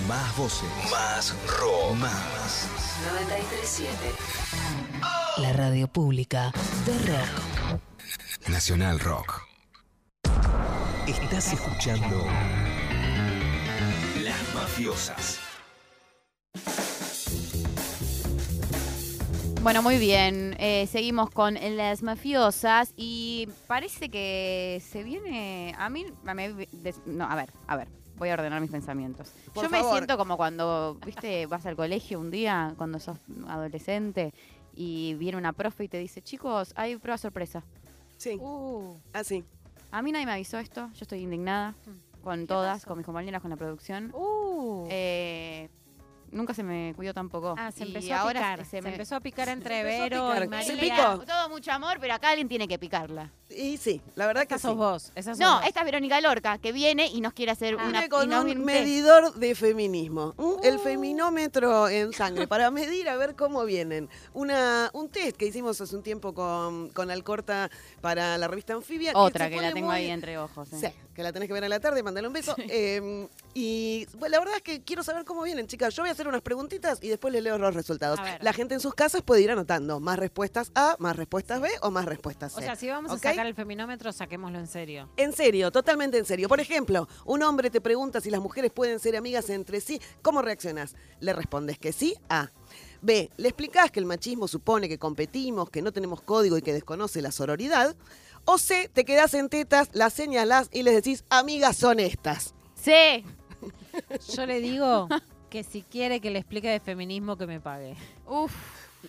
Más voces. Más rock. Más. 937. La radio pública de rock. Nacional Rock. Estás escuchando Las Mafiosas. Bueno, muy bien. Eh, seguimos con las mafiosas y parece que se viene. A mí. a mí- no, a ver, a ver. Voy a ordenar mis pensamientos. Por Yo me siento como cuando, viste, vas al colegio un día, cuando sos adolescente, y viene una profe y te dice, chicos, hay prueba sorpresa. Sí. Uh. Así. A mí nadie me avisó esto, yo estoy indignada con todas, con mis compañeras, con la producción. Eh, nunca se me cuidó tampoco. Ah, se Y empezó a ahora picar. se Se, me- empezó a picar entre Vero picar. y María. Se picó. Todo mucho amor, pero acá alguien tiene que picarla. Y sí, la verdad que Esa sos sí. vos. Esa sos No, vos. esta es Verónica Lorca, que viene y nos quiere hacer una... Viene y con un viene- medidor de feminismo, el feminómetro en sangre, para medir a ver cómo vienen. Una, un test que hicimos hace un tiempo con, con Alcorta para la revista Anfibia. Otra que la tengo muy- ahí entre ojos. eh. Sí, que la tenés que ver a la tarde, mandale un beso. Eh, y bueno, la verdad es que quiero saber cómo vienen, chicas. Yo voy a hacer unas preguntitas y después les leo los resultados. La gente en sus casas puede ir anotando más respuestas A, más respuestas B o más respuestas C. O sea, si vamos a sacar el feminómetro, saquémoslo en serio. En serio, totalmente en serio. Por ejemplo, un hombre te pregunta si las mujeres pueden ser amigas entre sí. ¿Cómo reaccionas? Le respondes que sí. A. B. Le explicás que el machismo supone que competimos, que no tenemos código y que desconoce la sororidad. O C. Te quedás en tetas, las señalás y les decís, amigas son estas. Sí. Yo le digo que si quiere que le explique de feminismo, que me pague. Uf.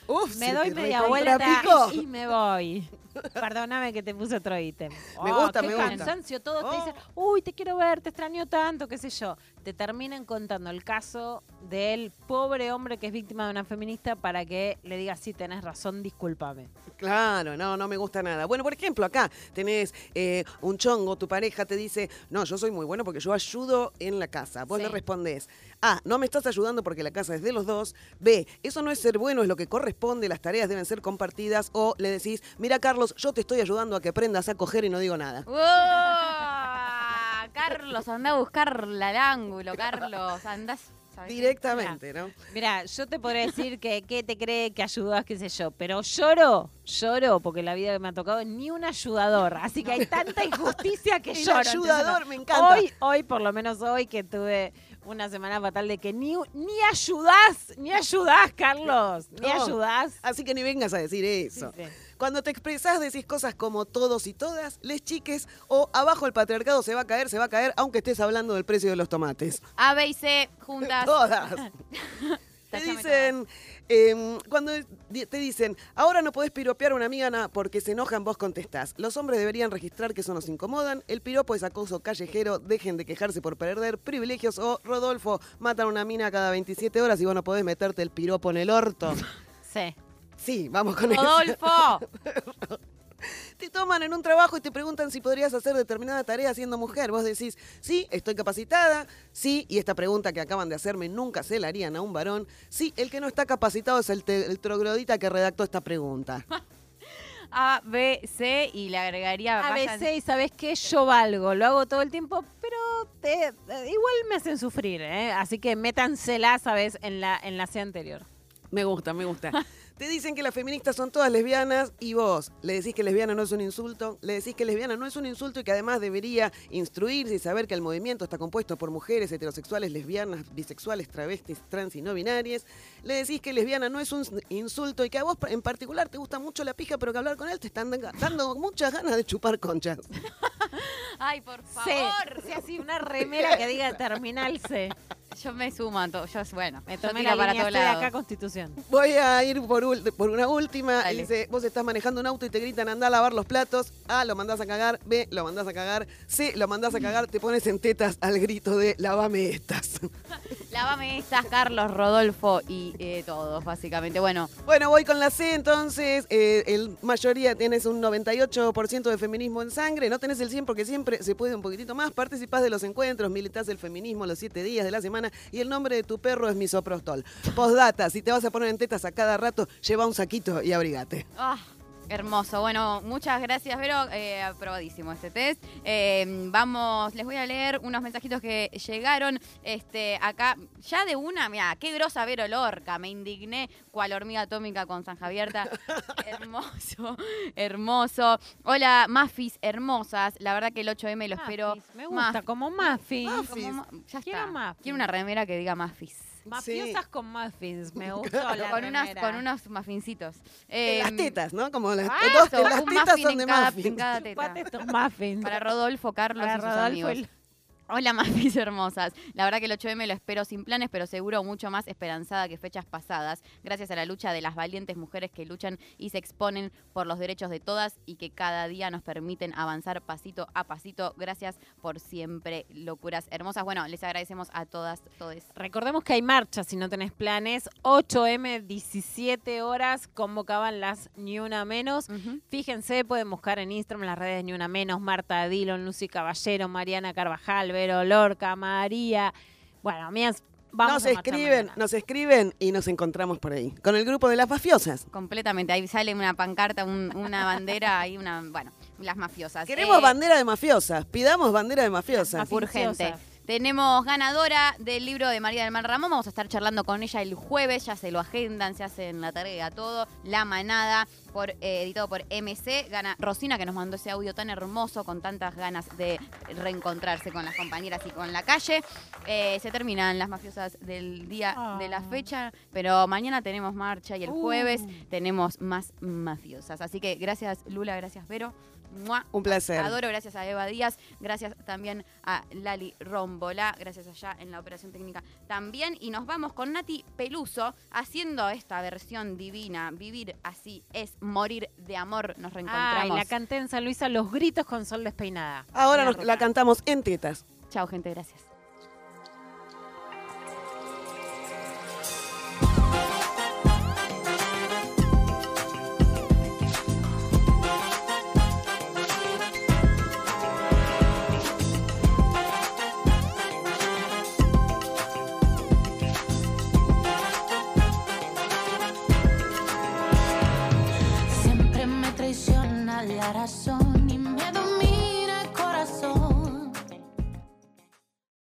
Uf, Me doy media vuelta y me voy. Perdóname que te puse otro ítem. Me Oh, gusta, qué me gusta. cansancio, todos te Oh. dicen, uy, te quiero ver, te extraño tanto, qué sé yo. Te terminan contando el caso del pobre hombre que es víctima de una feminista para que le digas, sí, tenés razón, discúlpame. Claro, no, no me gusta nada. Bueno, por ejemplo, acá tenés eh, un chongo, tu pareja te dice, no, yo soy muy bueno porque yo ayudo en la casa. Vos Sí. le respondés, A, no me estás ayudando porque la casa es de los dos. B, eso no es ser bueno, es lo que corresponde, las tareas deben ser compartidas. O le decís, mira Carlos, yo te estoy ayudando a que aprendas a coger y no digo nada. Carlos, anda a buscarla al ángulo, Carlos. Andás. Directamente, ¿no? Mira, yo te podré decir que qué te cree que ayudas, qué sé yo, pero lloro, lloro, porque la vida que me ha tocado ni un ayudador. Así que hay tanta injusticia que (laughs) lloro. ayudador, no. me encanta. Hoy, hoy, por lo menos hoy, que tuve una semana fatal de que ni, ni ayudás, ni ayudás, Carlos, ni No. ayudás. Así que ni vengas a decir eso. Sí, sí. Cuando te expresás decís cosas como todos y todas, les chiques o abajo el patriarcado se va a caer, se va a caer, aunque estés hablando del precio de los tomates. A, B y C juntas. (laughs) Todas. (laughs) Te dicen, em, cuando te dicen, ahora no podés piropear a una amiga na, porque se enojan, vos contestás. Los hombres deberían registrar que eso nos incomodan. El piropo es acoso callejero, dejen de quejarse por perder privilegios. O, Rodolfo, matan a una mina cada 27 horas y vos no podés meterte el piropo en el orto. (laughs) Sí. Sí, vamos con eso. Rodolfo. (laughs) Te toman en un trabajo y te preguntan si podrías hacer determinada tarea siendo mujer. Vos decís, sí, estoy capacitada, sí, y esta pregunta que acaban de hacerme nunca se la harían a un varón. Sí, el que no está capacitado es el, el troglodita que redactó esta pregunta. (laughs) A, B, C y le agregaría. A vayan- veces, ¿sabes qué? Yo valgo, lo hago todo el tiempo, pero te- eh, igual me hacen sufrir, ¿eh? Así que métansela, ¿sabes? En la, en la C anterior. Me gusta, me gusta. (laughs) Te dicen que las feministas son todas lesbianas y vos le decís que lesbiana no es un insulto, le decís que lesbiana no es un insulto y que además debería instruirse y saber que el movimiento está compuesto por mujeres heterosexuales, lesbianas, bisexuales, travestis, trans y no binarias. Le decís que lesbiana no es un insulto y que a vos en particular te gusta mucho la pija, pero que hablar con él te están dando muchas ganas de chupar conchas. (laughs) Ay, por favor. Sí, así una remera que diga terminal C. (laughs) Yo me sumo a todo. Yo, bueno, Me tomé la para línea lados. acá, Constitución. Voy a ir por, ul- por una última. Dale. Dice, vos estás manejando un auto y te gritan, anda a lavar los platos. A, lo mandás a cagar. B, lo mandás a cagar. C, lo mandás a cagar. Te pones en tetas al grito de, lavame estas. (laughs) Lávame estas, Carlos, Rodolfo y eh, todos, básicamente. Bueno, Bueno, voy con la C entonces. Eh, el mayoría tienes un 98% de feminismo en sangre. No tenés el 100 porque siempre se puede un poquitito más. Participás de los encuentros, militás el feminismo los 7 días de la semana y el nombre de tu perro es misoprostol. Postdata, si te vas a poner en tetas a cada rato, lleva un saquito y abrigate. Ah, hermoso. Bueno, muchas gracias, Vero. Eh, aprobadísimo este test. Eh, vamos, les voy a leer unos mensajitos que llegaron. Este, acá, ya de una, mira, qué grosa Vero Lorca. Me indigné cual hormiga atómica con zanja abierta. (laughs) hermoso, hermoso. Hola, Mafis hermosas. La verdad que el 8M lo espero. Me gusta, como muffins. Como ma- ya Quiero. Quiero una remera que diga Mafis. Mafiosas con muffins. Me (laughs) gustó la con, unas, con unos muffincitos. En las Em, tetas, ¿no? Como las, Ah, (laughs) dos, eso, las tetas son en de cada, muffins. en cada (laughs) teta. Estos muffins. Para Rodolfo, Carlos Para y sus Rodolfo amigos. y- Hola, (laughs) Mafis hermosas. La verdad que el 8M lo espero sin planes, pero seguro mucho más esperanzada que fechas pasadas, gracias a la lucha de las valientes mujeres que luchan y se exponen por los derechos de todas y que cada día nos permiten avanzar pasito a pasito. Gracias por siempre, locuras hermosas. Bueno, les agradecemos a todas, todes. Recordemos que hay marcha si no tenés planes. 8M, 17 horas, convocaban las Ni Una Menos. Fíjense, pueden buscar en Instagram las redes Ni Una Menos, Marta Dillon, Lucy Caballero, Mariana Carvajal, Vero Lorca, María. Bueno, mías, vamos nos escriben, mañana. nos escriben y nos encontramos por ahí. Con el grupo de las mafiosas. Completamente. Ahí sale una pancarta, un- una bandera, ahí una, bueno, las mafiosas. Queremos Eh, bandera de mafiosas. Pidamos bandera de mafiosas. urgente. Tenemos ganadora del libro de María del Mar Ramón. Vamos a estar charlando con ella el jueves. Ya se lo agendan, se hacen la tarea, todo. La manada, por, eh, editado por MC. Gana Rosina, que nos mandó ese audio tan hermoso, con tantas ganas de reencontrarse con las compañeras y con la calle. Eh, se terminan las mafiosas del día de la fecha, pero mañana tenemos marcha y el Uh. jueves tenemos más mafiosas. Así que gracias, Lula, gracias, Vero. Mua. Un placer. Adoro, gracias a Eva Díaz, gracias también a Lali Rombolá, gracias allá en la operación técnica también. Y nos vamos con Nati Peluso haciendo esta versión divina. Vivir así es morir de amor. Nos Ay, reencontramos. la canté en San Luis a los gritos con sol despeinada. Ahora nos la cantamos en tetas. Chao, gente, gracias.